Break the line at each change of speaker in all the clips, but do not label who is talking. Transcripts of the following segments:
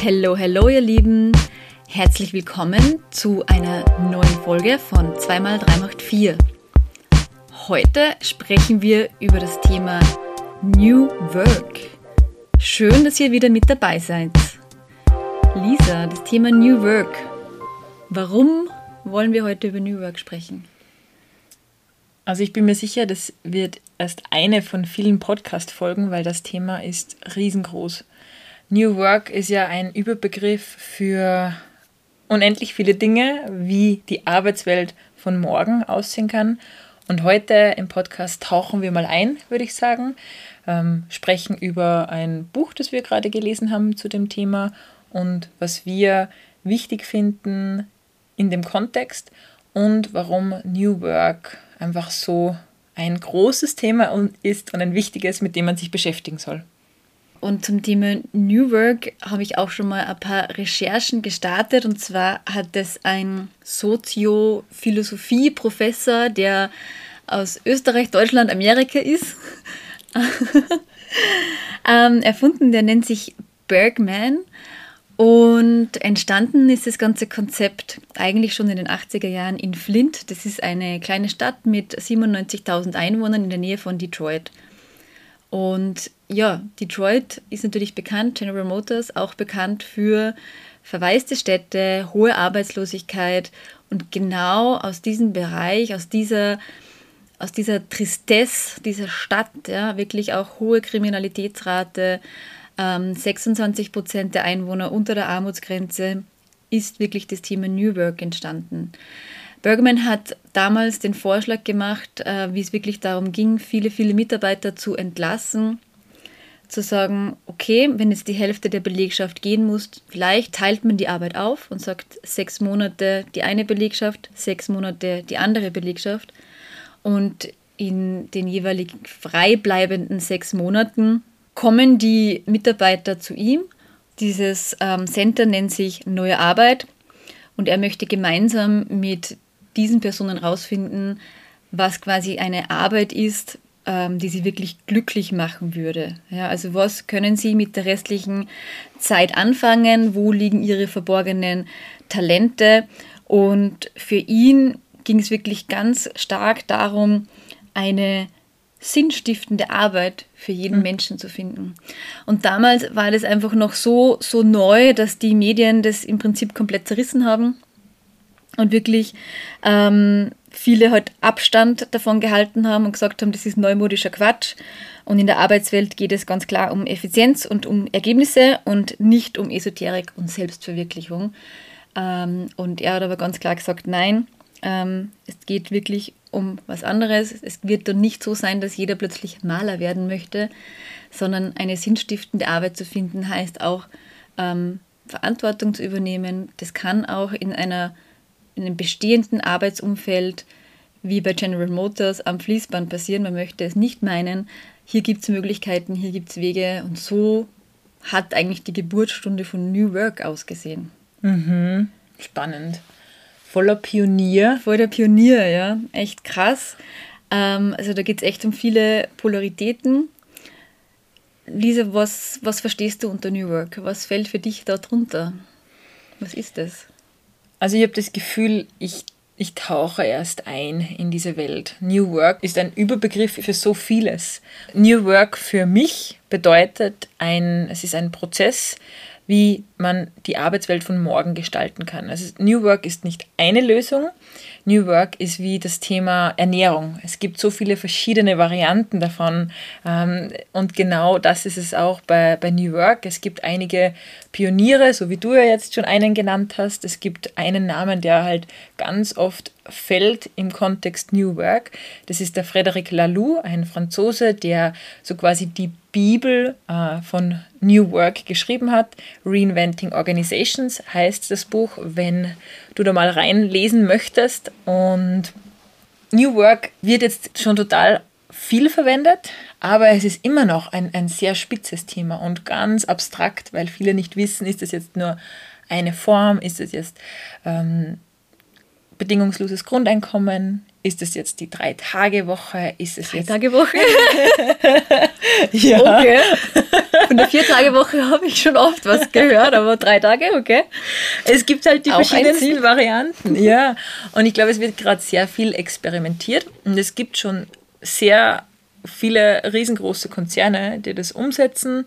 Hello, hello, ihr Lieben. Herzlich willkommen zu einer neuen Folge von 2x3 macht 4. Heute sprechen wir über das Thema New Work. Schön, dass ihr wieder mit dabei seid. Lisa, das Thema New Work. Warum wollen wir heute über New Work sprechen?
Also ich bin mir sicher, das wird erst eine von vielen Podcast-Folgen, weil das Thema ist riesengroß. New Work ist ja ein Überbegriff für unendlich viele Dinge, wie die Arbeitswelt von morgen aussehen kann. Und heute im Podcast tauchen wir mal ein, würde ich sagen, ähm, sprechen über ein Buch, das wir gerade gelesen haben zu dem Thema und was wir wichtig finden in dem Kontext und warum New Work einfach so ein großes Thema ist und ein wichtiges, mit dem man sich beschäftigen soll.
Und zum Thema New Work habe ich auch schon mal ein paar Recherchen gestartet. Und zwar hat es ein Soziophilosophie-Professor, der aus Österreich, Deutschland, Amerika ist, ähm, erfunden. Der nennt sich Bergman. Und entstanden ist das ganze Konzept eigentlich schon in den 80er Jahren in Flint. Das ist eine kleine Stadt mit 97.000 Einwohnern in der Nähe von Detroit. Und ja, Detroit ist natürlich bekannt, General Motors auch bekannt für verwaiste Städte, hohe Arbeitslosigkeit und genau aus diesem Bereich, aus dieser, aus dieser Tristesse dieser Stadt, ja, wirklich auch hohe Kriminalitätsrate, ähm, 26 Prozent der Einwohner unter der Armutsgrenze, ist wirklich das Thema New Work entstanden. Bergman hat damals den Vorschlag gemacht, äh, wie es wirklich darum ging, viele, viele Mitarbeiter zu entlassen, zu sagen, okay, wenn jetzt die Hälfte der Belegschaft gehen muss, vielleicht teilt man die Arbeit auf und sagt sechs Monate die eine Belegschaft, sechs Monate die andere Belegschaft und in den jeweils frei bleibenden sechs Monaten kommen die Mitarbeiter zu ihm. Dieses ähm, Center nennt sich Neue Arbeit und er möchte gemeinsam mit diesen Personen herausfinden, was quasi eine Arbeit ist, ähm, die sie wirklich glücklich machen würde. Ja, also was können sie mit der restlichen Zeit anfangen? Wo liegen ihre verborgenen Talente? Und für ihn ging es wirklich ganz stark darum, eine sinnstiftende Arbeit für jeden mhm. Menschen zu finden. Und damals war das einfach noch so, so neu, dass die Medien das im Prinzip komplett zerrissen haben und wirklich ähm, viele halt Abstand davon gehalten haben und gesagt haben, das ist neumodischer Quatsch. Und in der Arbeitswelt geht es ganz klar um Effizienz und um Ergebnisse und nicht um Esoterik und Selbstverwirklichung. Ähm, und er hat aber ganz klar gesagt, nein, ähm, es geht wirklich um was anderes. Es wird dann nicht so sein, dass jeder plötzlich Maler werden möchte, sondern eine sinnstiftende Arbeit zu finden heißt auch ähm, Verantwortung zu übernehmen. Das kann auch in einer in einem bestehenden Arbeitsumfeld wie bei General Motors am Fließband passieren. Man möchte es nicht meinen. Hier gibt es Möglichkeiten, hier gibt es Wege und so hat eigentlich die Geburtsstunde von New Work ausgesehen.
Mhm. Spannend. Voller Pionier.
Voll der Pionier, ja. Echt krass. Ähm, also da geht es echt um viele Polaritäten. Lisa, was, was verstehst du unter New Work? Was fällt für dich da drunter? Was ist das?
Also ich habe das Gefühl, ich, ich tauche erst ein in diese Welt. New Work ist ein Überbegriff für so vieles. New Work für mich bedeutet ein, es ist ein Prozess, wie man die Arbeitswelt von morgen gestalten kann. Also New Work ist nicht eine Lösung. New Work ist wie das Thema Ernährung. Es gibt so viele verschiedene Varianten davon. Ähm, und genau das ist es auch bei, bei New Work. Es gibt einige Pioniere, so wie du ja jetzt schon einen genannt hast. Es gibt einen Namen, der halt ganz oft fällt im Kontext New Work. Das ist der Frédéric Laloux, ein Franzose, der so quasi die Bibel äh, von New Work geschrieben hat. Reinventing Organizations heißt das Buch, wenn du da mal reinlesen möchtest. Und New Work wird jetzt schon total viel verwendet, aber es ist immer noch ein, ein sehr spitzes Thema und ganz abstrakt, weil viele nicht wissen, ist das jetzt nur eine Form, ist es jetzt ähm, bedingungsloses Grundeinkommen, ist es jetzt die Drei-Tage-Woche? Ist es
Drei
jetzt.
Tage Woche?
ja.
Okay. Von der Vier-Tage-Woche habe ich schon oft was gehört, aber drei Tage, okay.
Es gibt halt die
Auch
verschiedensten. Varianten. Ja. Und ich glaube, es wird gerade sehr viel experimentiert. Und es gibt schon sehr viele riesengroße Konzerne, die das umsetzen.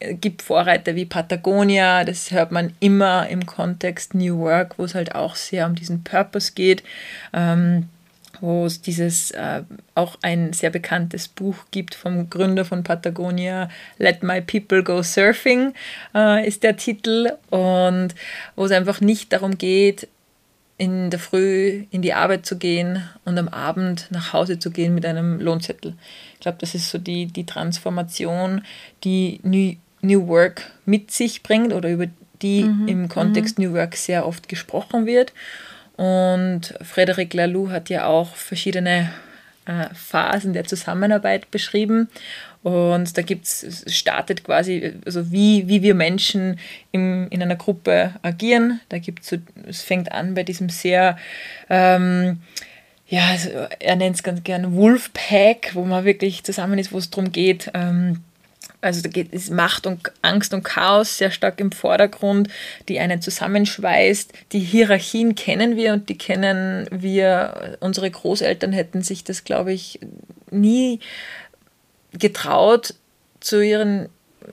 Es gibt Vorreiter wie Patagonia, das hört man immer im Kontext New Work, wo es halt auch sehr um diesen Purpose geht. Ähm, wo es dieses äh, auch ein sehr bekanntes Buch gibt vom Gründer von Patagonia, Let My People Go Surfing äh, ist der Titel und wo es einfach nicht darum geht, in der Früh in die Arbeit zu gehen und am Abend nach Hause zu gehen mit einem Lohnzettel. Ich glaube, das ist so die, die Transformation, die New, New Work mit sich bringt oder über die im Kontext New Work sehr oft gesprochen wird. Und Frederic Laloux hat ja auch verschiedene äh, Phasen der Zusammenarbeit beschrieben. Und da gibt's, es startet quasi, also wie, wie wir Menschen im, in einer Gruppe agieren. Da gibt's so, es fängt an bei diesem sehr, ähm, ja, also er nennt es ganz gern Wolfpack, wo man wirklich zusammen ist, wo es darum geht, ähm, also da geht es Macht und Angst und Chaos sehr stark im Vordergrund, die einen zusammenschweißt. Die Hierarchien kennen wir und die kennen wir. Unsere Großeltern hätten sich das, glaube ich, nie getraut, zu ihren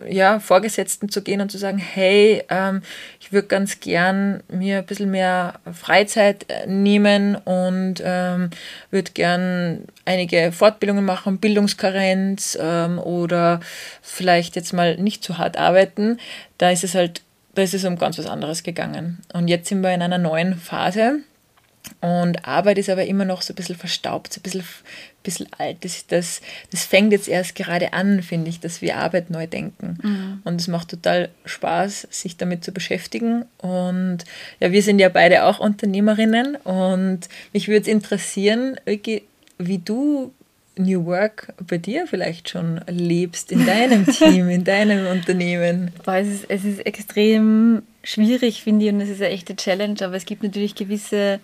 ja, Vorgesetzten zu gehen und zu sagen, hey, ähm, ich würde ganz gern mir ein bisschen mehr Freizeit äh, nehmen und ähm, würde gern einige Fortbildungen machen, Bildungskarenz ähm, oder vielleicht jetzt mal nicht zu hart arbeiten. Da ist es halt, da ist es um ganz was anderes gegangen. Und jetzt sind wir in einer neuen Phase, und Arbeit ist aber immer noch so ein bisschen verstaubt, so ein bisschen, bisschen alt. Das, das, das fängt jetzt erst gerade an, finde ich, dass wir Arbeit neu denken. Und es macht total Spaß, sich damit zu beschäftigen. Und ja, wir sind ja beide auch Unternehmerinnen. Und mich würde es interessieren, Öki, wie du New Work bei dir vielleicht schon lebst, in deinem Team, in deinem Unternehmen.
Boah, es, ist, es ist extrem schwierig, finde ich, und es ist eine echte Challenge, aber es gibt natürlich gewisse,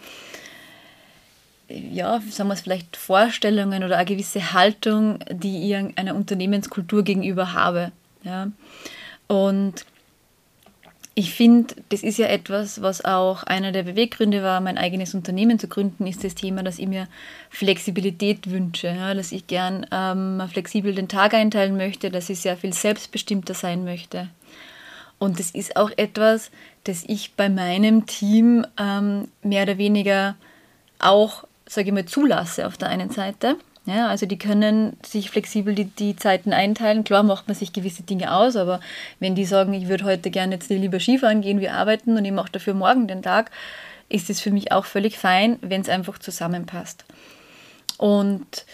ja, sagen wir es vielleicht, Vorstellungen oder eine gewisse Haltung, die ich einer Unternehmenskultur gegenüber habe. Ja. Und ich finde, das ist ja etwas, was auch einer der Beweggründe war, mein eigenes Unternehmen zu gründen, ist das Thema, dass ich mir Flexibilität wünsche, ja, dass ich gern ähm, flexibel den Tag einteilen möchte, dass ich sehr viel selbstbestimmter sein möchte. Und das ist auch etwas, das ich bei meinem Team ähm, mehr oder weniger auch, sage ich mal, zulasse auf der einen Seite. Ja, also die können sich flexibel die, die Zeiten einteilen. Klar macht man sich gewisse Dinge aus, aber wenn die sagen, ich würde heute gerne jetzt lieber Skifahren gehen, wir arbeiten und ich mache dafür morgen den Tag, ist es für mich auch völlig fein, wenn es einfach zusammenpasst. Und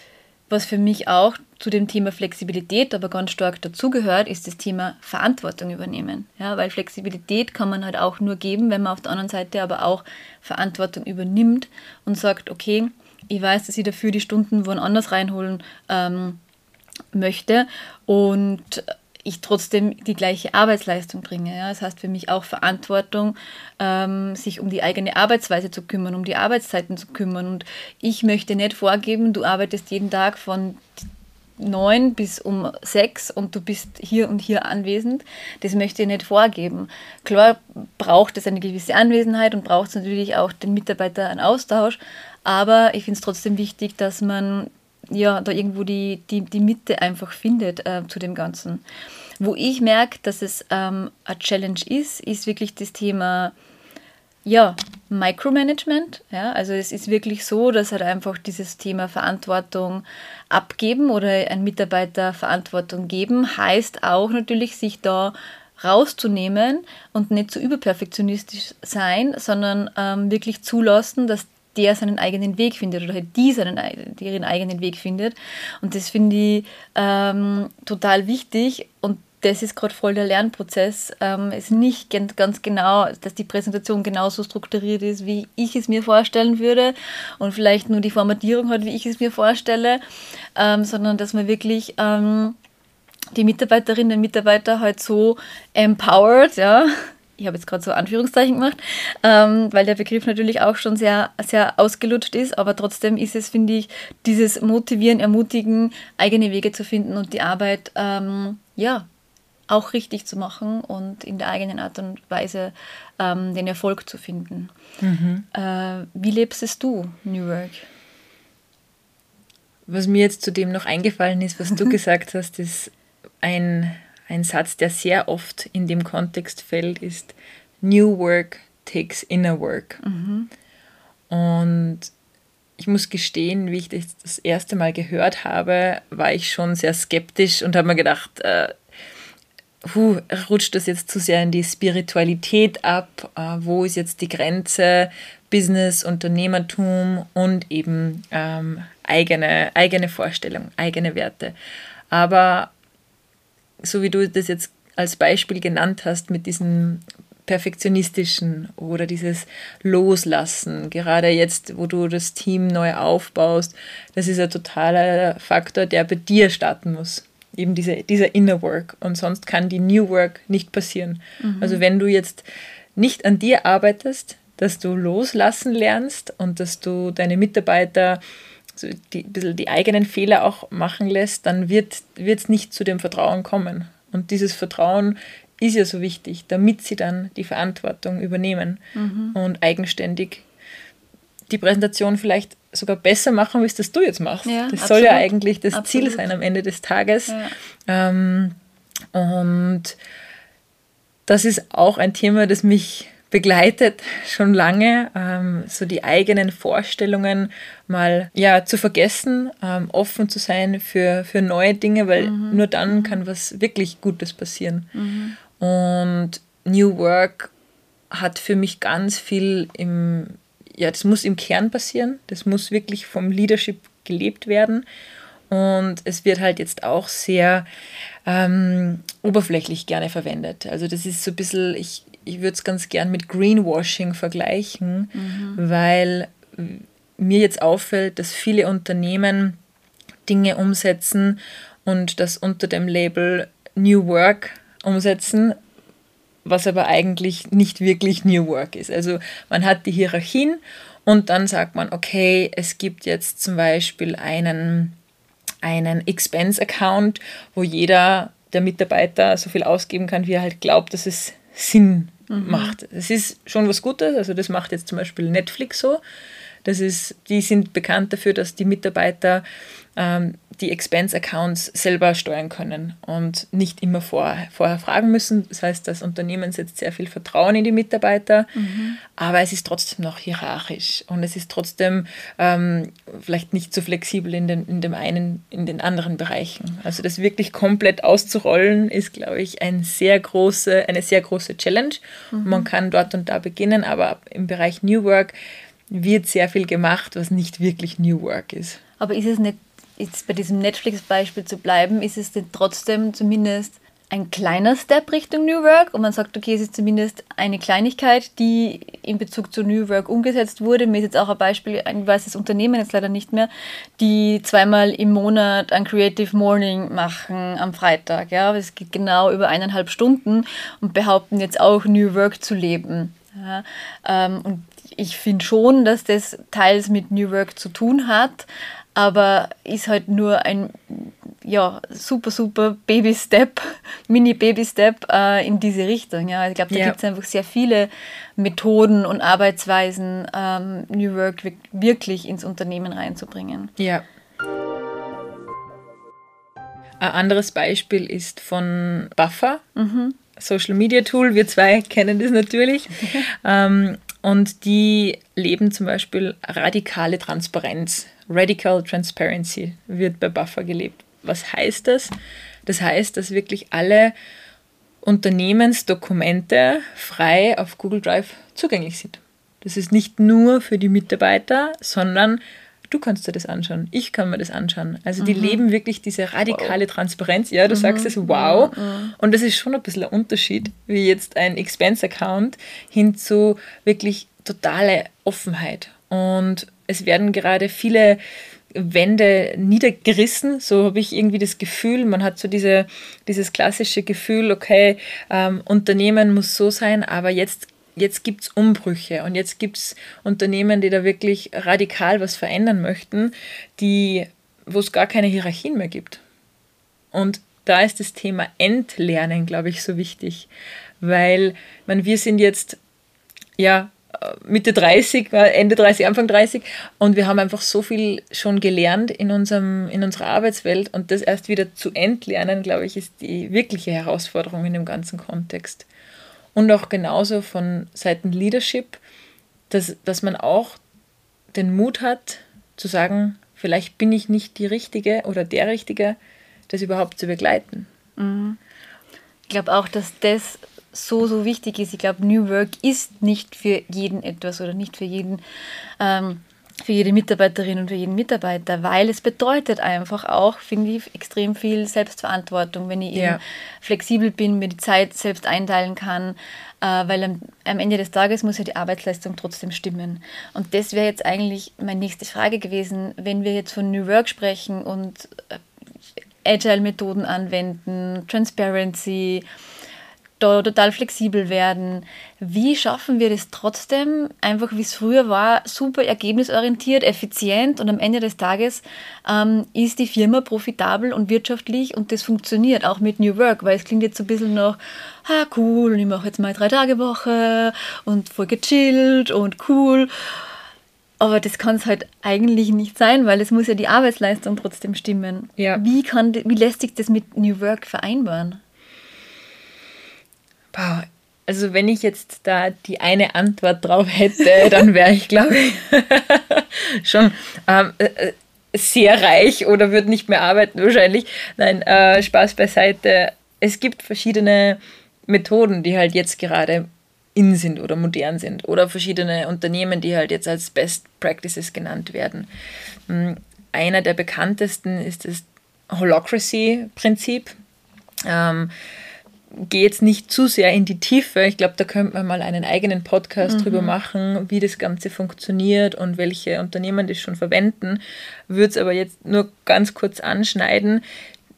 was für mich auch zu dem Thema Flexibilität aber ganz stark dazugehört, ist das Thema Verantwortung übernehmen. Ja, weil Flexibilität kann man halt auch nur geben, wenn man auf der anderen Seite aber auch Verantwortung übernimmt und sagt, okay, ich weiß, dass ich dafür die Stunden woanders reinholen ähm, möchte und ich trotzdem die gleiche Arbeitsleistung bringe. Ja? Das heißt für mich auch Verantwortung, ähm, sich um die eigene Arbeitsweise zu kümmern, um die Arbeitszeiten zu kümmern. Und ich möchte nicht vorgeben, du arbeitest jeden Tag von neun bis um sechs und du bist hier und hier anwesend. Das möchte ich nicht vorgeben. Klar braucht es eine gewisse Anwesenheit und braucht es natürlich auch den Mitarbeiter einen Austausch, aber ich finde es trotzdem wichtig, dass man ja da irgendwo die, die, die Mitte einfach findet äh, zu dem Ganzen. Wo ich merke, dass es ähm, eine Challenge ist, ist wirklich das Thema ja, Micromanagement. Ja, also es ist wirklich so, dass halt einfach dieses Thema Verantwortung abgeben oder ein Mitarbeiter Verantwortung geben, heißt auch natürlich, sich da rauszunehmen und nicht zu überperfektionistisch sein, sondern ähm, wirklich zulassen, dass der seinen eigenen Weg findet oder halt die seinen ihren eigenen Weg findet. Und das finde ich ähm, total wichtig und das ist gerade voll der Lernprozess. Ähm, es ist nicht ganz genau, dass die Präsentation genauso strukturiert ist, wie ich es mir vorstellen würde und vielleicht nur die Formatierung hat, wie ich es mir vorstelle, ähm, sondern dass man wirklich ähm, die Mitarbeiterinnen und Mitarbeiter halt so empowered, ja, ich habe jetzt gerade so Anführungszeichen gemacht, ähm, weil der Begriff natürlich auch schon sehr, sehr ausgelutscht ist, aber trotzdem ist es, finde ich, dieses Motivieren, Ermutigen, eigene Wege zu finden und die Arbeit, ähm, ja, auch richtig zu machen und in der eigenen Art und Weise ähm, den Erfolg zu finden. Mhm. Äh, wie lebst es du, New Work?
Was mir jetzt zudem noch eingefallen ist, was du gesagt hast, ist ein, ein Satz, der sehr oft in dem Kontext fällt, ist New Work takes inner work. Mhm. Und ich muss gestehen, wie ich das das erste Mal gehört habe, war ich schon sehr skeptisch und habe mir gedacht, äh, puh, rutscht das jetzt zu sehr in die Spiritualität ab? Äh, wo ist jetzt die Grenze Business, Unternehmertum und eben ähm, eigene, eigene Vorstellung, eigene Werte? Aber so wie du das jetzt als Beispiel genannt hast mit diesem perfektionistischen oder dieses Loslassen, gerade jetzt, wo du das Team neu aufbaust, das ist ein totaler Faktor, der bei dir starten muss eben diese, dieser Inner Work. Und sonst kann die New Work nicht passieren. Mhm. Also wenn du jetzt nicht an dir arbeitest, dass du loslassen lernst und dass du deine Mitarbeiter die, ein bisschen die eigenen Fehler auch machen lässt, dann wird es nicht zu dem Vertrauen kommen. Und dieses Vertrauen ist ja so wichtig, damit sie dann die Verantwortung übernehmen mhm. und eigenständig die Präsentation vielleicht sogar besser machen, wie es das du jetzt machst. Ja, das absolut. soll ja eigentlich das absolut. Ziel sein am Ende des Tages. Ja. Ähm, und das ist auch ein Thema, das mich begleitet schon lange, ähm, so die eigenen Vorstellungen mal ja, zu vergessen, ähm, offen zu sein für, für neue Dinge, weil mhm. nur dann mhm. kann was wirklich Gutes passieren. Mhm. Und New Work hat für mich ganz viel im, ja, das muss im Kern passieren. Das muss wirklich vom Leadership gelebt werden. Und es wird halt jetzt auch sehr ähm, oberflächlich gerne verwendet. Also das ist so ein bisschen, ich, ich würde es ganz gern mit Greenwashing vergleichen, mhm. weil mir jetzt auffällt, dass viele Unternehmen Dinge umsetzen und das unter dem Label New Work umsetzen, was aber eigentlich nicht wirklich New Work ist. Also man hat die Hierarchien und dann sagt man, okay, es gibt jetzt zum Beispiel einen, einen Expense-Account, wo jeder der Mitarbeiter so viel ausgeben kann, wie er halt glaubt, dass es Sinn mhm. macht. Das ist schon was Gutes, also das macht jetzt zum Beispiel Netflix so. Das ist, die sind bekannt dafür, dass die Mitarbeiter ähm, die Expense-Accounts selber steuern können und nicht immer vor, vorher fragen müssen. Das heißt, das Unternehmen setzt sehr viel Vertrauen in die Mitarbeiter, mhm. aber es ist trotzdem noch hierarchisch und es ist trotzdem ähm, vielleicht nicht so flexibel in, den, in dem einen, in den anderen Bereichen. Also das wirklich komplett auszurollen, ist, glaube ich, ein sehr große, eine sehr große Challenge. Mhm. Man kann dort und da beginnen, aber im Bereich New Work wird sehr viel gemacht, was nicht wirklich New Work ist.
Aber ist es nicht jetzt bei diesem Netflix-Beispiel zu bleiben, ist es denn trotzdem zumindest ein kleiner Step Richtung New Work und man sagt, okay, es ist zumindest eine Kleinigkeit, die in Bezug zu New Work umgesetzt wurde. Mir ist jetzt auch ein Beispiel, ein weißes Unternehmen jetzt leider nicht mehr, die zweimal im Monat ein Creative Morning machen am Freitag. Ja, es geht genau über eineinhalb Stunden und behaupten jetzt auch New Work zu leben. Ja, ähm, und ich finde schon, dass das teils mit New Work zu tun hat, aber ist halt nur ein ja, super, super Baby-Step, Mini-Baby-Step äh, in diese Richtung. Ja. Ich glaube, da ja. gibt es einfach sehr viele Methoden und Arbeitsweisen, ähm, New Work wirklich ins Unternehmen reinzubringen.
Ja. Ein anderes Beispiel ist von Buffer, mhm. Social Media Tool. Wir zwei kennen das natürlich. ähm, und die leben zum Beispiel radikale Transparenz. Radical Transparency wird bei Buffer gelebt. Was heißt das? Das heißt, dass wirklich alle Unternehmensdokumente frei auf Google Drive zugänglich sind. Das ist nicht nur für die Mitarbeiter, sondern du kannst dir das anschauen, ich kann mir das anschauen. Also die mhm. leben wirklich diese radikale wow. Transparenz. Ja, du mhm. sagst es, wow. Mhm. Und das ist schon ein bisschen ein Unterschied, wie jetzt ein Expense-Account hin zu wirklich totale Offenheit. Und es werden gerade viele Wände niedergerissen. So habe ich irgendwie das Gefühl. Man hat so diese, dieses klassische Gefühl, okay, ähm, Unternehmen muss so sein, aber jetzt, jetzt gibt es Umbrüche und jetzt gibt es Unternehmen, die da wirklich radikal was verändern möchten, wo es gar keine Hierarchien mehr gibt. Und da ist das Thema Entlernen, glaube ich, so wichtig, weil man, wir sind jetzt ja Mitte 30, äh, Ende 30, Anfang 30 und wir haben einfach so viel schon gelernt in, unserem, in unserer Arbeitswelt und das erst wieder zu entlernen, glaube ich, ist die wirkliche Herausforderung in dem ganzen Kontext. Und auch genauso von Seiten Leadership, dass, dass man auch den Mut hat zu sagen, vielleicht bin ich nicht die Richtige oder der Richtige, das überhaupt zu begleiten.
Mhm. Ich glaube auch, dass das so, so wichtig ist. Ich glaube, New Work ist nicht für jeden etwas oder nicht für jeden, ähm, für jede Mitarbeiterin und für jeden Mitarbeiter, weil es bedeutet einfach auch, finde ich, extrem viel Selbstverantwortung, wenn ich ja. eben flexibel bin, mir die Zeit selbst einteilen kann, äh, weil am, am, Ende des Tages muss ja die Arbeitsleistung trotzdem stimmen. Und das wäre jetzt eigentlich meine nächste Frage gewesen, wenn wir jetzt von New Work sprechen und äh, Agile-Methoden anwenden, Transparency, total flexibel werden. Wie schaffen wir das trotzdem, einfach wie es früher war, super ergebnisorientiert, effizient und am Ende des Tages ähm, ist die Firma profitabel und wirtschaftlich und das funktioniert auch mit New Work, weil es klingt jetzt so ein bisschen noch, ah cool, und ich mache jetzt mal drei Tage Woche und voll gechillt und cool. Aber das kann es halt eigentlich nicht sein, weil es muss ja die Arbeitsleistung trotzdem stimmen. Ja. Wie, kann, wie lässt sich das mit New Work vereinbaren?
Wow. Also wenn ich jetzt da die eine Antwort drauf hätte, dann wäre ich, glaube ich, schon ähm, äh, sehr reich oder würde nicht mehr arbeiten wahrscheinlich. Nein, äh, Spaß beiseite. Es gibt verschiedene Methoden, die halt jetzt gerade in sind oder modern sind oder verschiedene Unternehmen, die halt jetzt als Best Practices genannt werden. Hm, einer der bekanntesten ist das Holocracy-Prinzip. Ähm, gehe jetzt nicht zu sehr in die Tiefe. Ich glaube, da könnte man mal einen eigenen Podcast mhm. drüber machen, wie das Ganze funktioniert und welche Unternehmen das schon verwenden. Würde es aber jetzt nur ganz kurz anschneiden.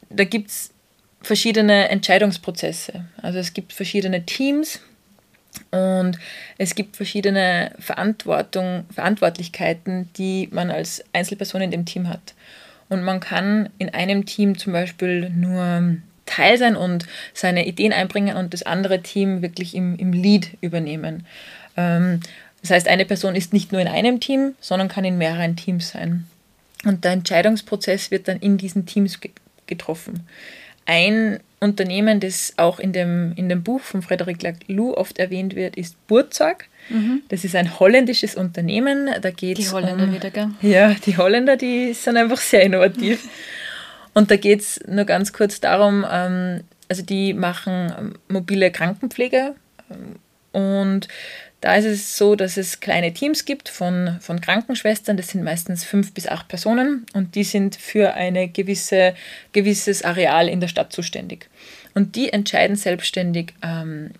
Da gibt es verschiedene Entscheidungsprozesse. Also es gibt verschiedene Teams und es gibt verschiedene Verantwortung, Verantwortlichkeiten, die man als Einzelperson in dem Team hat. Und man kann in einem Team zum Beispiel nur Teil sein und seine Ideen einbringen und das andere Team wirklich im, im Lead übernehmen. Ähm, das heißt, eine Person ist nicht nur in einem Team, sondern kann in mehreren Teams sein. Und der Entscheidungsprozess wird dann in diesen Teams getroffen. Ein Unternehmen, das auch in dem, in dem Buch von Frederic Laloux oft erwähnt wird, ist Burzag. Mhm. Das ist ein holländisches Unternehmen. Da geht's
die Holländer
um,
wieder, gell?
Ja, die Holländer, die sind einfach sehr innovativ. Und da geht es nur ganz kurz darum, ähm, also die machen ähm, mobile Krankenpflege ähm, und da ist es so, dass es kleine Teams gibt von, von Krankenschwestern, das sind meistens fünf bis acht Personen und die sind für ein gewisse, gewisses Areal in der Stadt zuständig. Und die entscheiden selbstständig, ähm,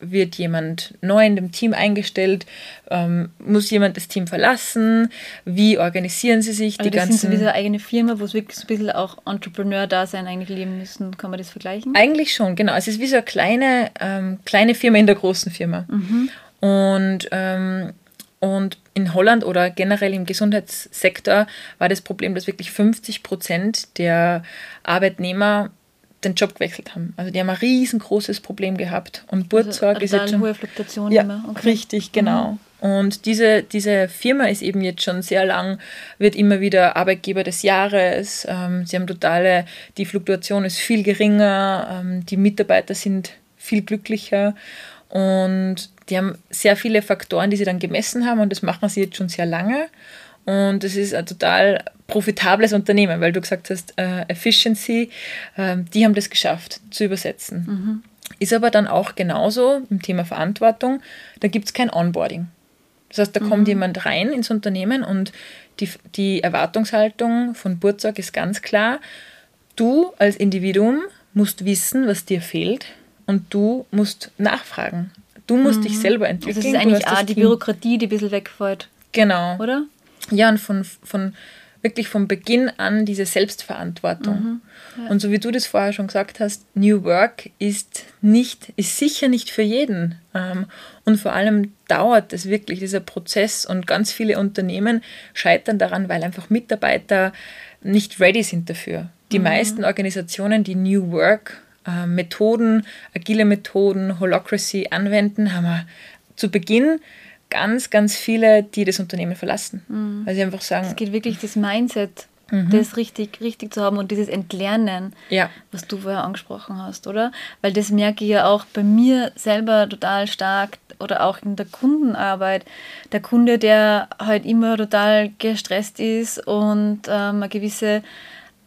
wird jemand neu in dem Team eingestellt? Ähm, muss jemand das Team verlassen? Wie organisieren sie sich?
Also die das ganzen sind so eine eigene Firma, wo es wirklich so ein bisschen auch Entrepreneur-Dasein eigentlich leben müssen. Kann man das vergleichen?
Eigentlich schon, genau. Es ist wie so eine kleine, ähm, kleine Firma in der großen Firma. Mhm. Und, ähm, und in Holland oder generell im Gesundheitssektor war das Problem, dass wirklich 50 Prozent der Arbeitnehmer den Job gewechselt haben. Also die haben ein riesengroßes Problem gehabt. Und Burzorg also, ist jetzt schon...
hohe Fluktuation
ja, immer. Okay. Richtig, genau. Mhm. Und diese, diese Firma ist eben jetzt schon sehr lang, wird immer wieder Arbeitgeber des Jahres. Ähm, sie haben totale, die Fluktuation ist viel geringer, ähm, die Mitarbeiter sind viel glücklicher und die haben sehr viele Faktoren, die sie dann gemessen haben und das machen sie jetzt schon sehr lange. Und es ist ein total profitables Unternehmen, weil du gesagt hast, äh, Efficiency, äh, die haben das geschafft zu übersetzen. Mhm. Ist aber dann auch genauso im Thema Verantwortung, da gibt es kein Onboarding. Das heißt, da mhm. kommt jemand rein ins Unternehmen und die, die Erwartungshaltung von Burzog ist ganz klar, du als Individuum musst wissen, was dir fehlt und du musst nachfragen. Du musst mhm. dich selber entwickeln.
Das ist eigentlich auch die Bürokratie, die ein bisschen wegfällt.
Genau.
Oder?
Ja, und von, von wirklich von Beginn an diese Selbstverantwortung. Mhm. Ja. Und so wie du das vorher schon gesagt hast, New Work ist nicht, ist sicher nicht für jeden. Ähm, und vor allem dauert es wirklich, dieser Prozess. Und ganz viele Unternehmen scheitern daran, weil einfach Mitarbeiter nicht ready sind dafür. Die mhm. meisten Organisationen, die New Work äh, Methoden, agile Methoden, Holocracy anwenden, haben wir zu Beginn ganz, ganz viele, die das Unternehmen verlassen. Mhm. Weil sie einfach sagen.
Es geht wirklich das Mindset, mhm. das richtig, richtig zu haben und dieses Entlernen, ja. was du vorher angesprochen hast, oder? Weil das merke ich ja auch bei mir selber total stark oder auch in der Kundenarbeit. Der Kunde, der halt immer total gestresst ist und ähm, eine gewisse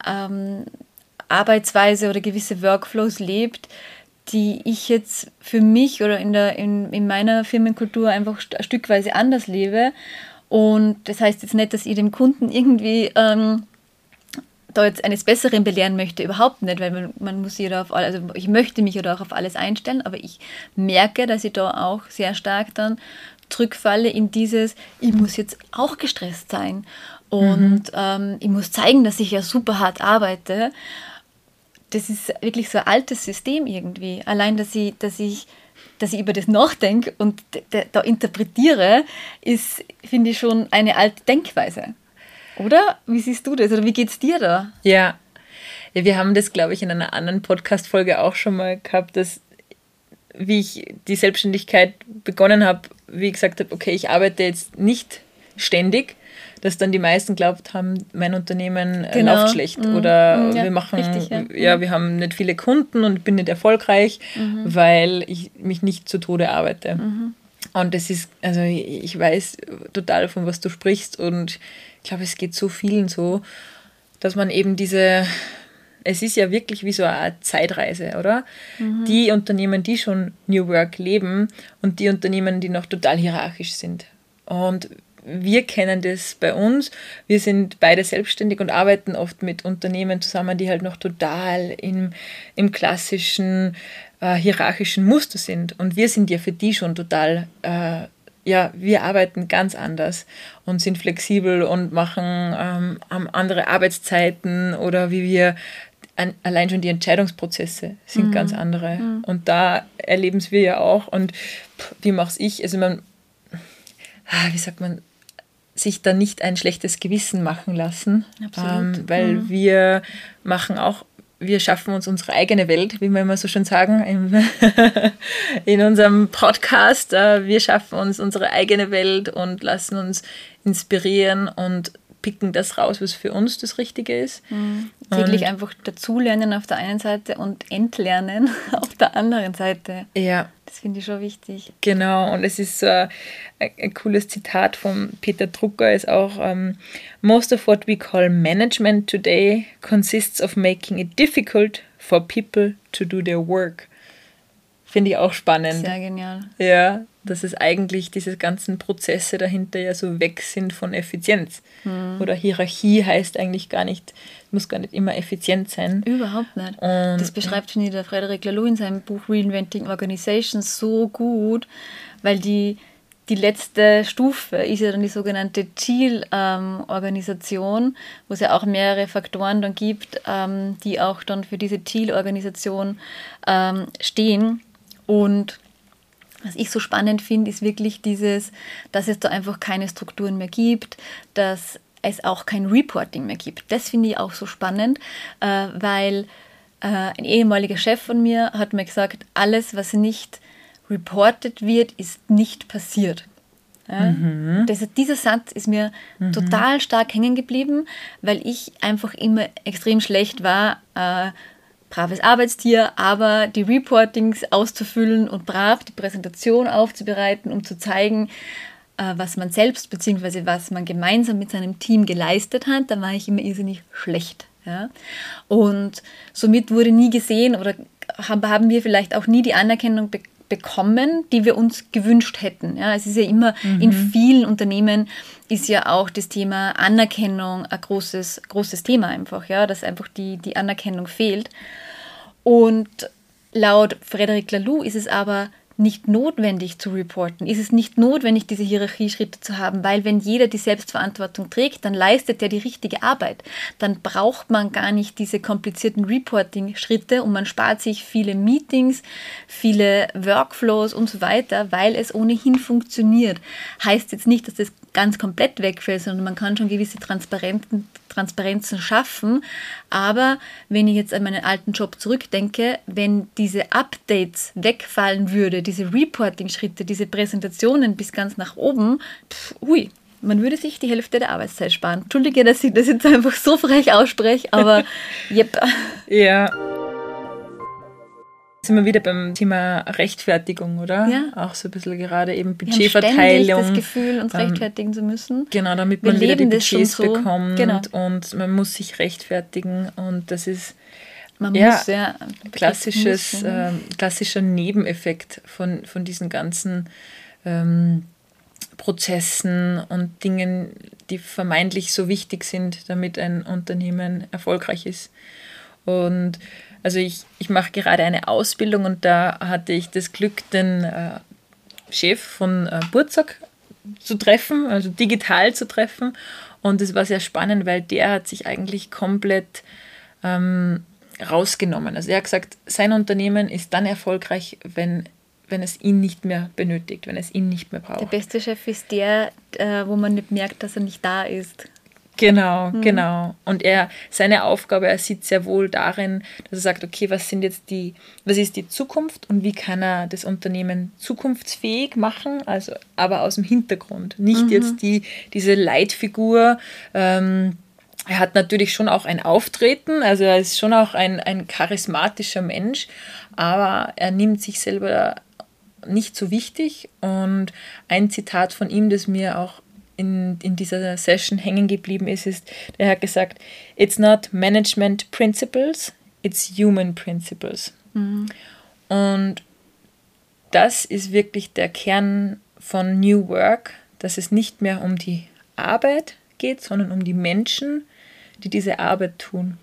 ähm, Arbeitsweise oder gewisse Workflows lebt, die ich jetzt für mich oder in, der, in, in meiner Firmenkultur einfach stückweise anders lebe. Und das heißt jetzt nicht, dass ich dem Kunden irgendwie ähm, da jetzt eines Besseren belehren möchte, überhaupt nicht, weil man, man muss sich da auf alles, also ich möchte mich oder auch auf alles einstellen, aber ich merke, dass ich da auch sehr stark dann zurückfalle in dieses, ich muss jetzt auch gestresst sein und mhm. ähm, ich muss zeigen, dass ich ja super hart arbeite das ist wirklich so ein altes System irgendwie. Allein, dass ich, dass ich, dass ich über das nachdenke und da interpretiere, ist, finde ich, schon eine alte Denkweise. Oder? Wie siehst du das? Oder wie geht es dir da?
Ja. ja, wir haben das, glaube ich, in einer anderen Podcast-Folge auch schon mal gehabt, dass wie ich die Selbstständigkeit begonnen habe, wie ich gesagt habe, okay, ich arbeite jetzt nicht ständig, dass dann die meisten glaubt haben, mein Unternehmen äh, genau. läuft schlecht mhm. oder mhm, ja, wir machen, richtig, ja. ja. wir haben nicht viele Kunden und bin nicht erfolgreich, mhm. weil ich mich nicht zu Tode arbeite. Mhm. Und das ist, also ich weiß total, von was du sprichst und ich glaube, es geht so vielen so, dass man eben diese, es ist ja wirklich wie so eine Zeitreise, oder? Mhm. Die Unternehmen, die schon New Work leben und die Unternehmen, die noch total hierarchisch sind. Und wir kennen das bei uns. Wir sind beide selbstständig und arbeiten oft mit Unternehmen zusammen, die halt noch total im, im klassischen äh, hierarchischen Muster sind. Und wir sind ja für die schon total, äh, ja, wir arbeiten ganz anders und sind flexibel und machen ähm, andere Arbeitszeiten oder wie wir an, allein schon die Entscheidungsprozesse sind mhm. ganz andere. Mhm. Und da erleben es wir ja auch. Und pff, wie mache ich? Also man, ah, wie sagt man, sich da nicht ein schlechtes Gewissen machen lassen, ähm, weil mhm. wir machen auch, wir schaffen uns unsere eigene Welt, wie wir immer so schön sagen im, in unserem Podcast. Äh, wir schaffen uns unsere eigene Welt und lassen uns inspirieren und picken das raus, was für uns das Richtige ist.
Mhm. Täglich einfach dazulernen auf der einen Seite und entlernen auf der anderen Seite. Ja. Das finde ich schon wichtig.
Genau, und es ist so ein, ein cooles Zitat von Peter Drucker, ist auch, um, ähm, Most of what we call management today consists of making it difficult for people to do their work. Finde ich auch spannend.
Sehr genial.
Ja, dass es eigentlich diese ganzen Prozesse dahinter ja so weg sind von Effizienz. Mhm. Oder Hierarchie heißt eigentlich gar nicht, muss gar nicht immer effizient sein.
Überhaupt nicht. Und das beschreibt, finde ich, der Frederic Laloux in seinem Buch Reinventing Organizations so gut, weil die, die letzte Stufe ist ja dann die sogenannte Zielorganisation, ähm, wo es ja auch mehrere Faktoren dann gibt, ähm, die auch dann für diese Zielorganisation ähm, stehen. Und was ich so spannend finde, ist wirklich dieses, dass es da einfach keine Strukturen mehr gibt, dass es auch kein Reporting mehr gibt. Das finde ich auch so spannend, äh, weil äh, ein ehemaliger Chef von mir hat mir gesagt, alles, was nicht reported wird, ist nicht passiert. Ja? Mhm. Das, dieser Satz ist mir mhm. total stark hängen geblieben, weil ich einfach immer extrem schlecht war, äh, braves Arbeitstier, aber die Reportings auszufüllen und brav die Präsentation aufzubereiten, um zu zeigen, was man selbst bzw. was man gemeinsam mit seinem Team geleistet hat, da war ich immer irrsinnig schlecht. Ja? Und somit wurde nie gesehen oder haben wir vielleicht auch nie die Anerkennung bekommen, bekommen, die wir uns gewünscht hätten. Ja, es ist ja immer mhm. in vielen Unternehmen ist ja auch das Thema Anerkennung ein großes, großes Thema einfach, ja, dass einfach die, die Anerkennung fehlt. Und laut Frederic Laloux ist es aber nicht notwendig zu reporten? Ist es nicht notwendig, diese Hierarchieschritte zu haben? Weil wenn jeder die Selbstverantwortung trägt, dann leistet er die richtige Arbeit. Dann braucht man gar nicht diese komplizierten Reporting-Schritte und man spart sich viele Meetings, viele Workflows und so weiter, weil es ohnehin funktioniert. Heißt jetzt nicht, dass das ganz komplett wegfällt, sondern man kann schon gewisse Transparenzen, Transparenzen schaffen. Aber wenn ich jetzt an meinen alten Job zurückdenke, wenn diese Updates wegfallen würde, diese Reporting-Schritte, diese Präsentationen bis ganz nach oben, pff, ui, man würde sich die Hälfte der Arbeitszeit sparen. Entschuldige, dass ich das jetzt einfach so frech ausspreche, aber yep.
Ja sind wir wieder beim Thema Rechtfertigung, oder?
Ja.
Auch so ein bisschen gerade eben Budgetverteilung.
Wir haben das Gefühl, uns ähm, rechtfertigen zu müssen.
Genau, damit man wieder die Budgets so. bekommt genau. und man muss sich rechtfertigen und das ist man ja, muss, ja, klassisches, muss, ja. äh, klassischer Nebeneffekt von, von diesen ganzen ähm, Prozessen und Dingen, die vermeintlich so wichtig sind, damit ein Unternehmen erfolgreich ist. Und also ich, ich mache gerade eine Ausbildung und da hatte ich das Glück, den äh, Chef von äh, Burzog zu treffen, also digital zu treffen. Und es war sehr spannend, weil der hat sich eigentlich komplett ähm, rausgenommen. Also er hat gesagt, sein Unternehmen ist dann erfolgreich, wenn, wenn es ihn nicht mehr benötigt, wenn es ihn nicht mehr braucht.
Der beste Chef ist der, äh, wo man nicht merkt, dass er nicht da ist.
Genau, mhm. genau. Und er, seine Aufgabe, er sieht sehr wohl darin, dass er sagt, okay, was sind jetzt die, was ist die Zukunft und wie kann er das Unternehmen zukunftsfähig machen, also aber aus dem Hintergrund. Nicht mhm. jetzt die, diese Leitfigur, ähm, er hat natürlich schon auch ein Auftreten, also er ist schon auch ein, ein charismatischer Mensch, aber er nimmt sich selber nicht so wichtig. Und ein Zitat von ihm, das mir auch in, in dieser Session hängen geblieben ist, ist, der hat gesagt, it's not management principles, it's human principles. Mhm. Und das ist wirklich der Kern von New Work, dass es nicht mehr um die Arbeit geht, sondern um die Menschen, die diese Arbeit tun.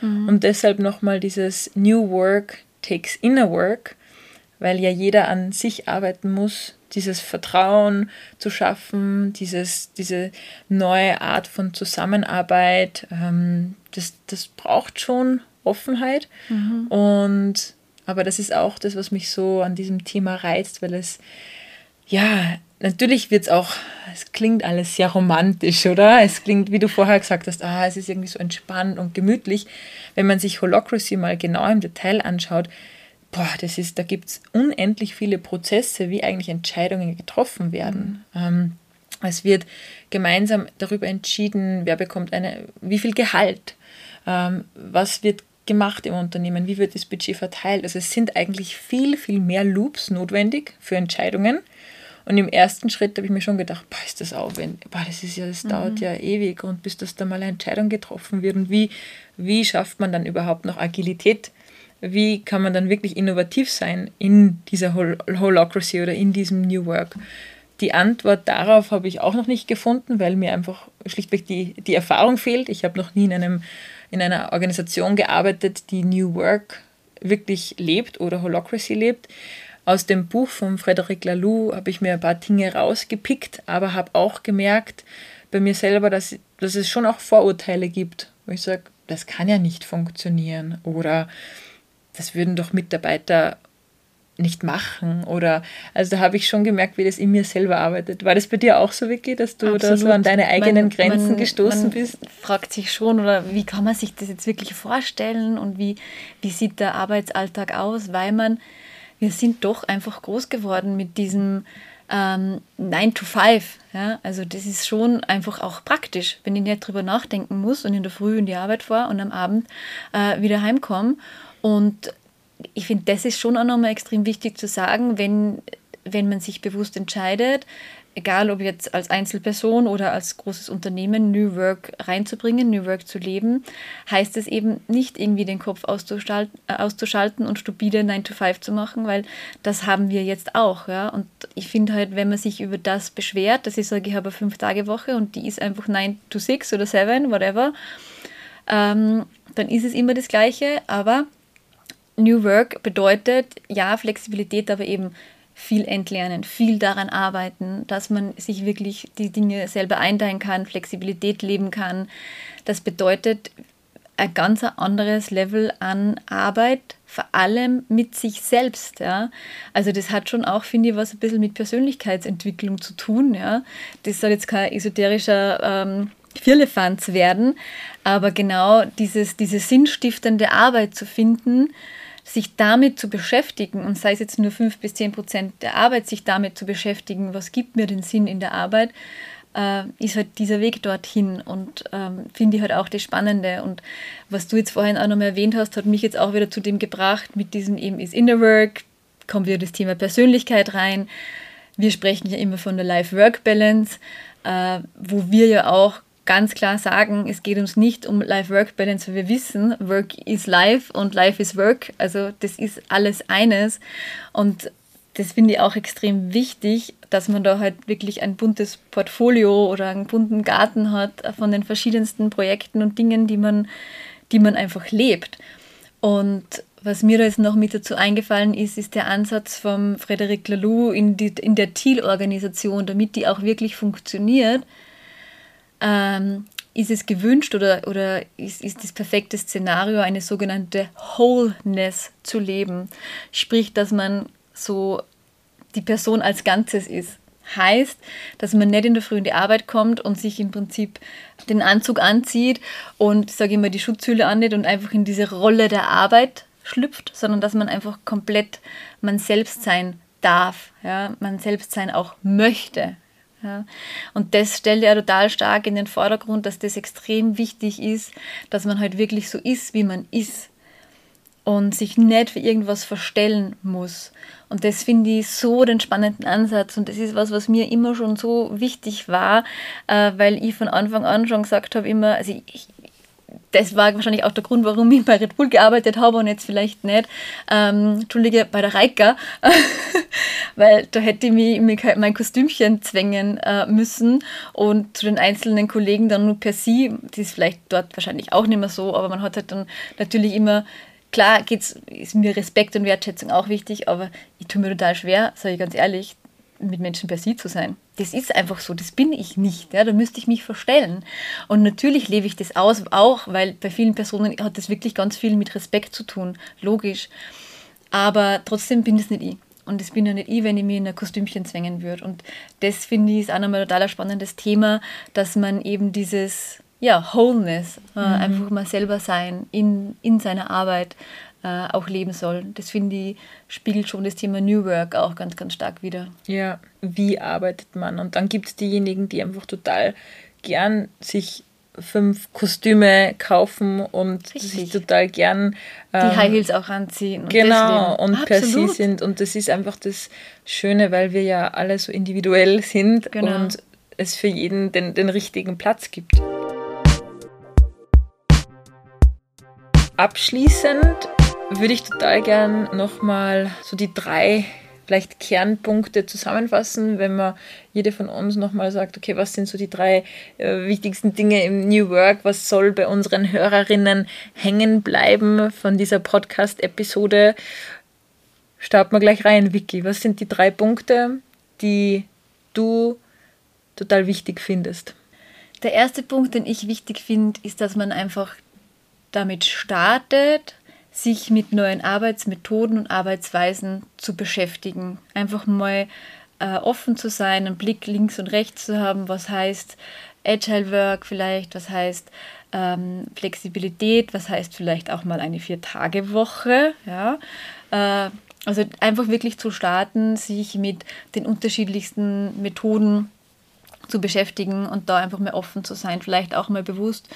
Mhm. Und deshalb nochmal dieses New Work takes inner work, weil ja jeder an sich arbeiten muss, dieses Vertrauen zu schaffen, dieses, diese neue Art von Zusammenarbeit, ähm, das, das braucht schon Offenheit. Mhm. Und aber das ist auch das, was mich so an diesem Thema reizt, weil es, ja, natürlich wird es auch, es klingt alles sehr romantisch, oder? Es klingt, wie du vorher gesagt hast, ah, es ist irgendwie so entspannt und gemütlich. Wenn man sich Holocracy mal genau im Detail anschaut, boah, das ist, da gibt es unendlich viele Prozesse, wie eigentlich Entscheidungen getroffen werden. Ähm, es wird gemeinsam darüber entschieden, wer bekommt eine, wie viel Gehalt, ähm, was wird gemacht im Unternehmen, wie wird das Budget verteilt. Also es sind eigentlich viel, viel mehr Loops notwendig für Entscheidungen. Und im ersten Schritt habe ich mir schon gedacht, boah, ist das aufwendig, boah, das ist ja, das mhm. dauert ja ewig und bis das da mal eine Entscheidung getroffen wird. Und wie, wie schafft man dann überhaupt noch Agilität wie kann man dann wirklich innovativ sein in dieser Hol Holocracy oder in diesem New Work? Die Antwort darauf habe ich auch noch nicht gefunden, weil mir einfach schlichtweg die, die Erfahrung fehlt. Ich habe noch nie in, einem, in einer Organisation gearbeitet, die New Work wirklich lebt oder Holocracy lebt. Aus dem Buch von Frederic Laloux habe ich mir ein paar Dinge rausgepickt, aber habe auch gemerkt bei mir selber, dass, dass es schon auch Vorurteile gibt, wo ich sage, das kann ja nicht funktionieren oder das würden doch Mitarbeiter nicht machen oder also da habe ich schon gemerkt, wie das in mir selber arbeitet. War das bei dir auch so, Vicky, dass du Absolut. da so an deine eigenen man, Grenzen man, gestoßen
man
bist?
Fragt sich schon oder wie kann man sich das jetzt wirklich vorstellen und wie, wie sieht der Arbeitsalltag aus, weil man, wir sind doch einfach groß geworden mit diesem ähm, 9 to 5. Ja? Also das ist schon einfach auch praktisch, wenn ich nicht drüber nachdenken muss und in der Früh in die Arbeit fahre und am Abend äh, wieder heimkomme und ich finde, das ist schon auch nochmal extrem wichtig zu sagen, wenn, wenn man sich bewusst entscheidet, egal ob jetzt als Einzelperson oder als großes Unternehmen, New Work reinzubringen, New Work zu leben, heißt es eben nicht irgendwie den Kopf auszuschalten, äh, auszuschalten und stupide 9 to 5 zu machen, weil das haben wir jetzt auch. Ja? Und ich finde halt, wenn man sich über das beschwert, dass ich sage, ich habe eine 5-Tage-Woche und die ist einfach 9 to 6 oder 7, whatever, ähm, dann ist es immer das Gleiche, aber New Work bedeutet ja Flexibilität, aber eben viel entlernen, viel daran arbeiten, dass man sich wirklich die Dinge selber einteilen kann, Flexibilität leben kann. Das bedeutet ein ganz anderes Level an Arbeit, vor allem mit sich selbst. Ja. Also das hat schon auch, finde ich, was ein bisschen mit Persönlichkeitsentwicklung zu tun. Ja. Das soll jetzt kein esoterischer ähm, Firlefanz werden, aber genau dieses, diese sinnstiftende Arbeit zu finden, sich damit zu beschäftigen und sei es jetzt nur fünf bis zehn Prozent der Arbeit, sich damit zu beschäftigen, was gibt mir den Sinn in der Arbeit, äh, ist halt dieser Weg dorthin und ähm, finde ich halt auch das Spannende. Und was du jetzt vorhin auch nochmal erwähnt hast, hat mich jetzt auch wieder zu dem gebracht, mit diesem eben ist Inner Work, kommt wieder das Thema Persönlichkeit rein. Wir sprechen ja immer von der Life-Work-Balance, äh, wo wir ja auch ganz klar sagen, es geht uns nicht um Life-Work-Balance, weil wir wissen, Work is Life und Life is Work. Also das ist alles eines. Und das finde ich auch extrem wichtig, dass man da halt wirklich ein buntes Portfolio oder einen bunten Garten hat von den verschiedensten Projekten und Dingen, die man, die man einfach lebt. Und was mir da jetzt noch mit dazu eingefallen ist, ist der Ansatz von Frederic Laloux in, die, in der Thiel-Organisation, damit die auch wirklich funktioniert, ähm, ist es gewünscht oder, oder ist, ist das perfekte Szenario, eine sogenannte Wholeness zu leben. Sprich, dass man so die Person als Ganzes ist. Heißt, dass man nicht in der Früh in die Arbeit kommt und sich im Prinzip den Anzug anzieht und, sage ich mal, die Schutzhülle annimmt und einfach in diese Rolle der Arbeit schlüpft, sondern dass man einfach komplett man selbst sein darf, ja, man selbst sein auch möchte. Ja. Und das stellt ja total stark in den Vordergrund, dass das extrem wichtig ist, dass man halt wirklich so ist, wie man ist und sich nicht für irgendwas verstellen muss. Und das finde ich so den spannenden Ansatz und das ist was, was mir immer schon so wichtig war, äh, weil ich von Anfang an schon gesagt habe, immer, also ich, das war wahrscheinlich auch der Grund, warum ich bei Red Bull gearbeitet habe und jetzt vielleicht nicht, ähm, Entschuldige, bei der Reika, weil da hätte ich mich, mich mein Kostümchen zwängen äh, müssen. Und zu den einzelnen Kollegen dann nur per sie, die ist vielleicht dort wahrscheinlich auch nicht mehr so, aber man hat halt dann natürlich immer klar geht's, ist mir Respekt und Wertschätzung auch wichtig, aber ich tue mir total schwer, sage ich ganz ehrlich, mit Menschen per Sie zu sein. Das ist einfach so, das bin ich nicht. Ja, da müsste ich mich verstellen. Und natürlich lebe ich das aus, auch weil bei vielen Personen hat das wirklich ganz viel mit Respekt zu tun, logisch. Aber trotzdem bin das nicht ich. Und das bin ja nicht ich, wenn ich mir in ein Kostümchen zwängen würde. Und das finde ich ist auch nochmal ein total spannendes Thema, dass man eben dieses ja, Wholeness, äh, mhm. einfach mal selber sein in, in seiner Arbeit äh, auch leben soll. Das finde ich, spiegelt schon das Thema New Work auch ganz, ganz stark wieder.
Ja, wie arbeitet man? Und dann gibt es diejenigen, die einfach total gern sich fünf Kostüme kaufen und Richtig. sich total gern
ähm, die High Heels auch anziehen.
Und genau, und Absolut. per se sind. Und das ist einfach das Schöne, weil wir ja alle so individuell sind genau. und es für jeden den, den richtigen Platz gibt. Abschließend würde ich total gern nochmal so die drei vielleicht Kernpunkte zusammenfassen, wenn man jede von uns nochmal sagt, okay, was sind so die drei äh, wichtigsten Dinge im New Work, was soll bei unseren Hörerinnen hängen bleiben von dieser Podcast-Episode. Starten wir gleich rein, Vicky. Was sind die drei Punkte, die du total wichtig findest?
Der erste Punkt, den ich wichtig finde, ist, dass man einfach damit startet, sich mit neuen Arbeitsmethoden und Arbeitsweisen zu beschäftigen. Einfach mal äh, offen zu sein, einen Blick links und rechts zu haben, was heißt Agile Work vielleicht, was heißt ähm, Flexibilität, was heißt vielleicht auch mal eine Vier-Tage-Woche. Ja? Äh, also einfach wirklich zu starten, sich mit den unterschiedlichsten Methoden zu beschäftigen und da einfach mal offen zu sein, vielleicht auch mal bewusst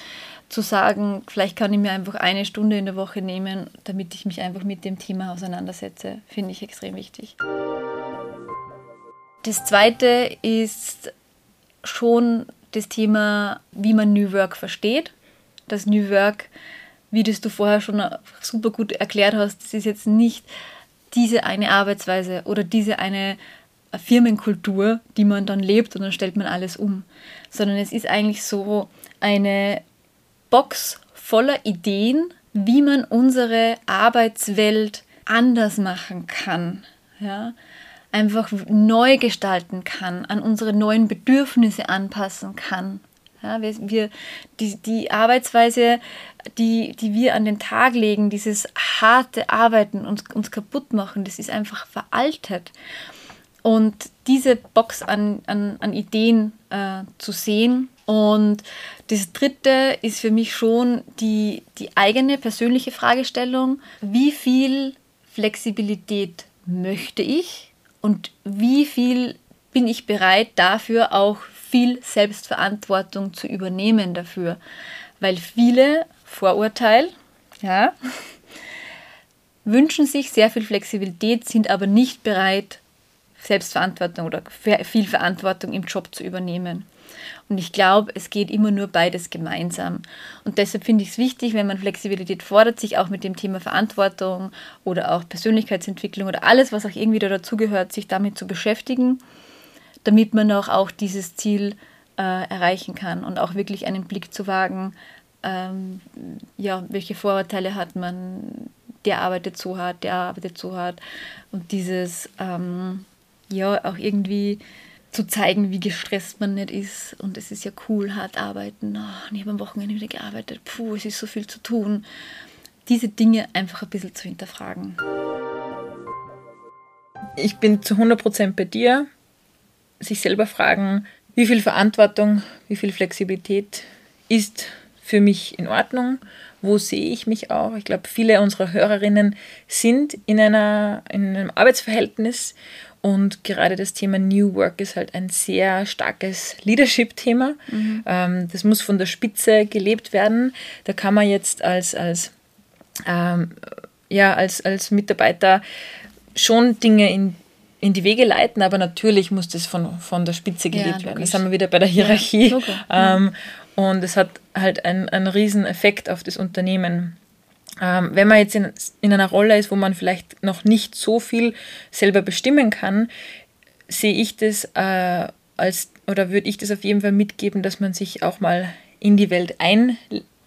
zu sagen, vielleicht kann ich mir einfach eine Stunde in der Woche nehmen, damit ich mich einfach mit dem Thema auseinandersetze, finde ich extrem wichtig. Das zweite ist schon das Thema, wie man New Work versteht. Das New Work, wie das du vorher schon super gut erklärt hast, das ist jetzt nicht diese eine Arbeitsweise oder diese eine Firmenkultur, die man dann lebt und dann stellt man alles um, sondern es ist eigentlich so eine Box voller Ideen, wie man unsere Arbeitswelt anders machen kann. Ja? einfach neu gestalten kann, an unsere neuen Bedürfnisse anpassen kann. Ja, wir, wir, die, die Arbeitsweise, die, die wir an den Tag legen, dieses harte Arbeiten und uns kaputt machen, das ist einfach veraltet. Und diese Box an, an, an Ideen äh, zu sehen. Und das dritte ist für mich schon die, die eigene persönliche Fragestellung, wie viel Flexibilität möchte ich und wie viel bin ich bereit dafür auch viel Selbstverantwortung zu übernehmen dafür. Weil viele Vorurteil, ja, wünschen sich sehr viel Flexibilität, sind aber nicht bereit, Selbstverantwortung oder viel Verantwortung im Job zu übernehmen. Und ich glaube, es geht immer nur beides gemeinsam. Und deshalb finde ich es wichtig, wenn man Flexibilität fordert, sich auch mit dem Thema Verantwortung oder auch Persönlichkeitsentwicklung oder alles, was auch irgendwie dazugehört, sich damit zu beschäftigen, damit man auch, auch dieses Ziel äh, erreichen kann und auch wirklich einen Blick zu wagen, ähm, ja, welche Vorurteile hat man, der arbeitet so hart, der arbeitet so hart. Und dieses, ähm, ja, auch irgendwie zu zeigen, wie gestresst man nicht ist. Und es ist ja cool, hart arbeiten. Oh, ich habe am Wochenende wieder gearbeitet. Puh, es ist so viel zu tun. Diese Dinge einfach ein bisschen zu hinterfragen.
Ich bin zu 100% bei dir. Sich selber fragen, wie viel Verantwortung, wie viel Flexibilität ist für mich in Ordnung? Wo sehe ich mich auch? Ich glaube, viele unserer Hörerinnen sind in, einer, in einem Arbeitsverhältnis und gerade das Thema New Work ist halt ein sehr starkes Leadership-Thema. Mhm. Ähm, das muss von der Spitze gelebt werden. Da kann man jetzt als, als, ähm, ja, als, als Mitarbeiter schon Dinge in, in die Wege leiten, aber natürlich muss das von, von der Spitze gelebt ja, werden. Da sind wir wieder bei der Hierarchie. Ja, ähm, und es hat halt einen, einen riesen Effekt auf das Unternehmen. Ähm, wenn man jetzt in, in einer Rolle ist, wo man vielleicht noch nicht so viel selber bestimmen kann, sehe ich das äh, als, oder würde ich das auf jeden Fall mitgeben, dass man sich auch mal in die Welt ein,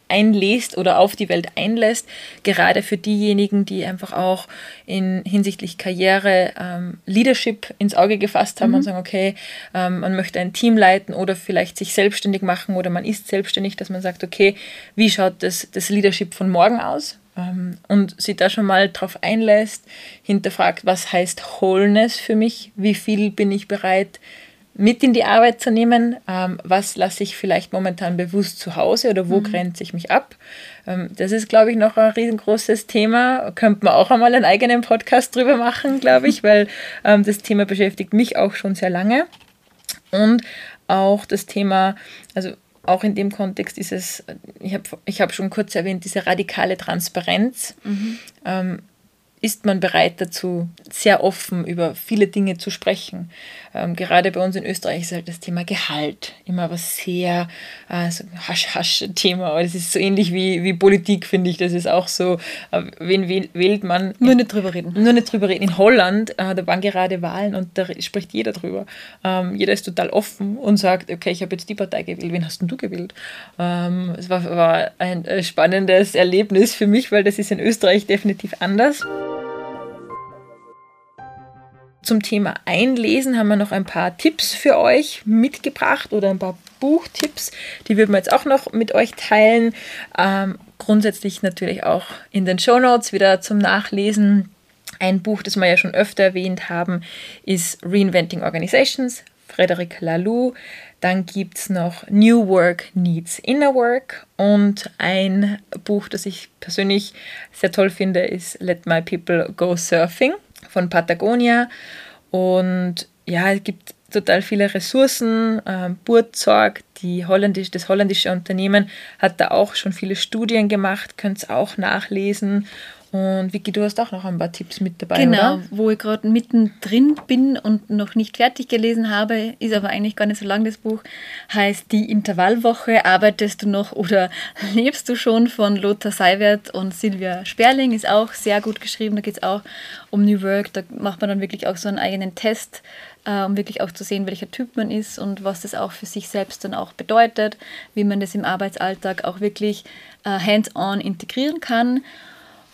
einlässt oder auf die Welt einlässt, gerade für diejenigen, die einfach auch in hinsichtlich Karriere ähm, Leadership ins Auge gefasst haben mhm. und sagen, okay, ähm, man möchte ein Team leiten oder vielleicht sich selbstständig machen oder man ist selbstständig, dass man sagt, okay, wie schaut das, das Leadership von morgen aus? Ähm, und sich da schon mal drauf einlässt, hinterfragt, was heißt Wholeness für mich, wie viel bin ich bereit, mit in die Arbeit zu nehmen, ähm, was lasse ich vielleicht momentan bewusst zu Hause oder wo mhm. grenze ich mich ab. Ähm, das ist, glaube ich, noch ein riesengroßes Thema. Könnte man auch einmal einen eigenen Podcast drüber machen, glaube ich, weil ähm, das Thema beschäftigt mich auch schon sehr lange. Und auch das Thema, also auch in dem Kontext ist es, ich habe ich hab schon kurz erwähnt, diese radikale Transparenz. Mhm. Ist man bereit dazu, sehr offen über viele Dinge zu sprechen. Ähm, gerade bei uns in Österreich ist halt das Thema Gehalt immer was sehr äh, so Hasch-Hasch-Thema. Aber das ist so ähnlich wie, wie Politik, finde ich. Das ist auch so, äh, wen wählt man?
Nur nicht drüber reden.
Nur nicht drüber reden. In Holland, äh, da waren gerade Wahlen und da spricht jeder drüber. Ähm, jeder ist total offen und sagt, okay, ich habe jetzt die Partei gewählt. Wen hast denn du gewählt? Ähm, es war, war ein äh, spannendes Erlebnis für mich, weil das ist in Österreich definitiv anders. Zum Thema Einlesen haben wir noch ein paar Tipps für euch mitgebracht oder ein paar Buchtipps. Die würden wir jetzt auch noch mit euch teilen. Ähm, grundsätzlich natürlich auch in den Show Notes wieder zum Nachlesen. Ein Buch, das wir ja schon öfter erwähnt haben, ist Reinventing Organizations, Frederic Laloux. Dann gibt es noch New Work Needs Inner Work und ein Buch, das ich persönlich sehr toll finde, ist Let My People Go Surfing von Patagonia. Und ja, es gibt total viele Ressourcen. Ähm, Burzorg, die holländisch, das holländische Unternehmen, hat da auch schon viele Studien gemacht, könnt ihr auch nachlesen. Und Vicky, du hast auch noch ein paar Tipps mit dabei,
genau,
oder?
wo ich gerade mittendrin bin und noch nicht fertig gelesen habe, ist aber eigentlich gar nicht so lang das Buch, heißt Die Intervallwoche, arbeitest du noch oder lebst du schon von Lothar Seiwert und Silvia Sperling, ist auch sehr gut geschrieben, da geht es auch um New Work, da macht man dann wirklich auch so einen eigenen Test, äh, um wirklich auch zu sehen, welcher Typ man ist und was das auch für sich selbst dann auch bedeutet, wie man das im Arbeitsalltag auch wirklich äh, hands-on integrieren kann.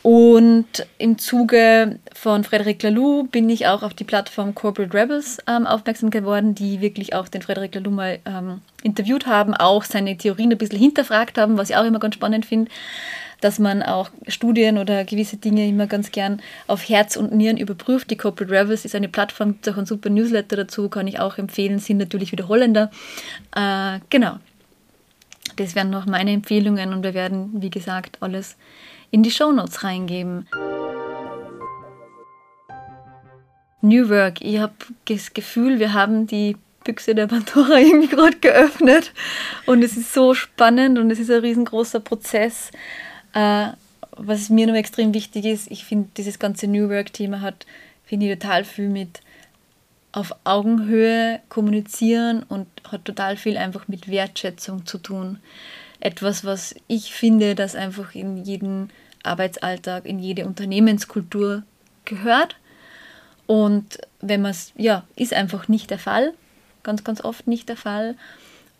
Und im Zuge von Frederic Laloux bin ich auch auf die Plattform Corporate Rebels ähm, aufmerksam geworden, die wirklich auch den Frederic Laloux mal ähm, interviewt haben, auch seine Theorien ein bisschen hinterfragt haben, was ich auch immer ganz spannend finde, dass man auch Studien oder gewisse Dinge immer ganz gern auf Herz und Nieren überprüft. Die Corporate Rebels ist eine Plattform, gibt auch ein super Newsletter dazu, kann ich auch empfehlen, sind natürlich wieder Holländer. Äh, genau. Das wären noch meine Empfehlungen und wir werden, wie gesagt, alles in die Shownotes reingeben. New Work. Ich habe das Gefühl, wir haben die Büchse der Pandora irgendwie gerade geöffnet und es ist so spannend und es ist ein riesengroßer Prozess. Äh, was mir noch extrem wichtig ist, ich finde, dieses ganze New Work-Thema hat, finde ich, total viel mit auf Augenhöhe kommunizieren und hat total viel einfach mit Wertschätzung zu tun. Etwas, was ich finde, das einfach in jeden Arbeitsalltag, in jede Unternehmenskultur gehört. Und wenn man es, ja, ist einfach nicht der Fall, ganz, ganz oft nicht der Fall.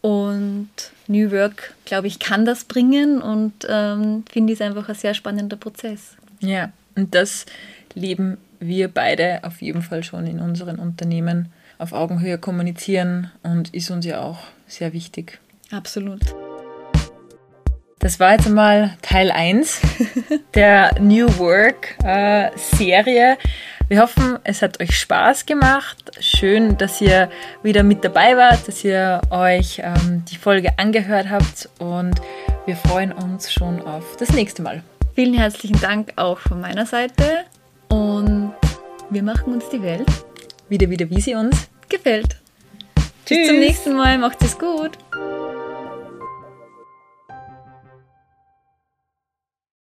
Und New Work, glaube ich, kann das bringen und ähm, finde es einfach ein sehr spannender Prozess.
Ja, und das leben wir beide auf jeden Fall schon in unseren Unternehmen auf Augenhöhe kommunizieren und ist uns ja auch sehr wichtig.
Absolut.
Das war jetzt einmal Teil 1 der New Work äh, Serie. Wir hoffen, es hat euch Spaß gemacht. Schön, dass ihr wieder mit dabei wart, dass ihr euch ähm, die Folge angehört habt und wir freuen uns schon auf das nächste Mal.
Vielen herzlichen Dank auch von meiner Seite und wir machen uns die Welt
wieder, wieder, wie sie uns
gefällt. Tschüss. Bis zum nächsten Mal, macht es gut.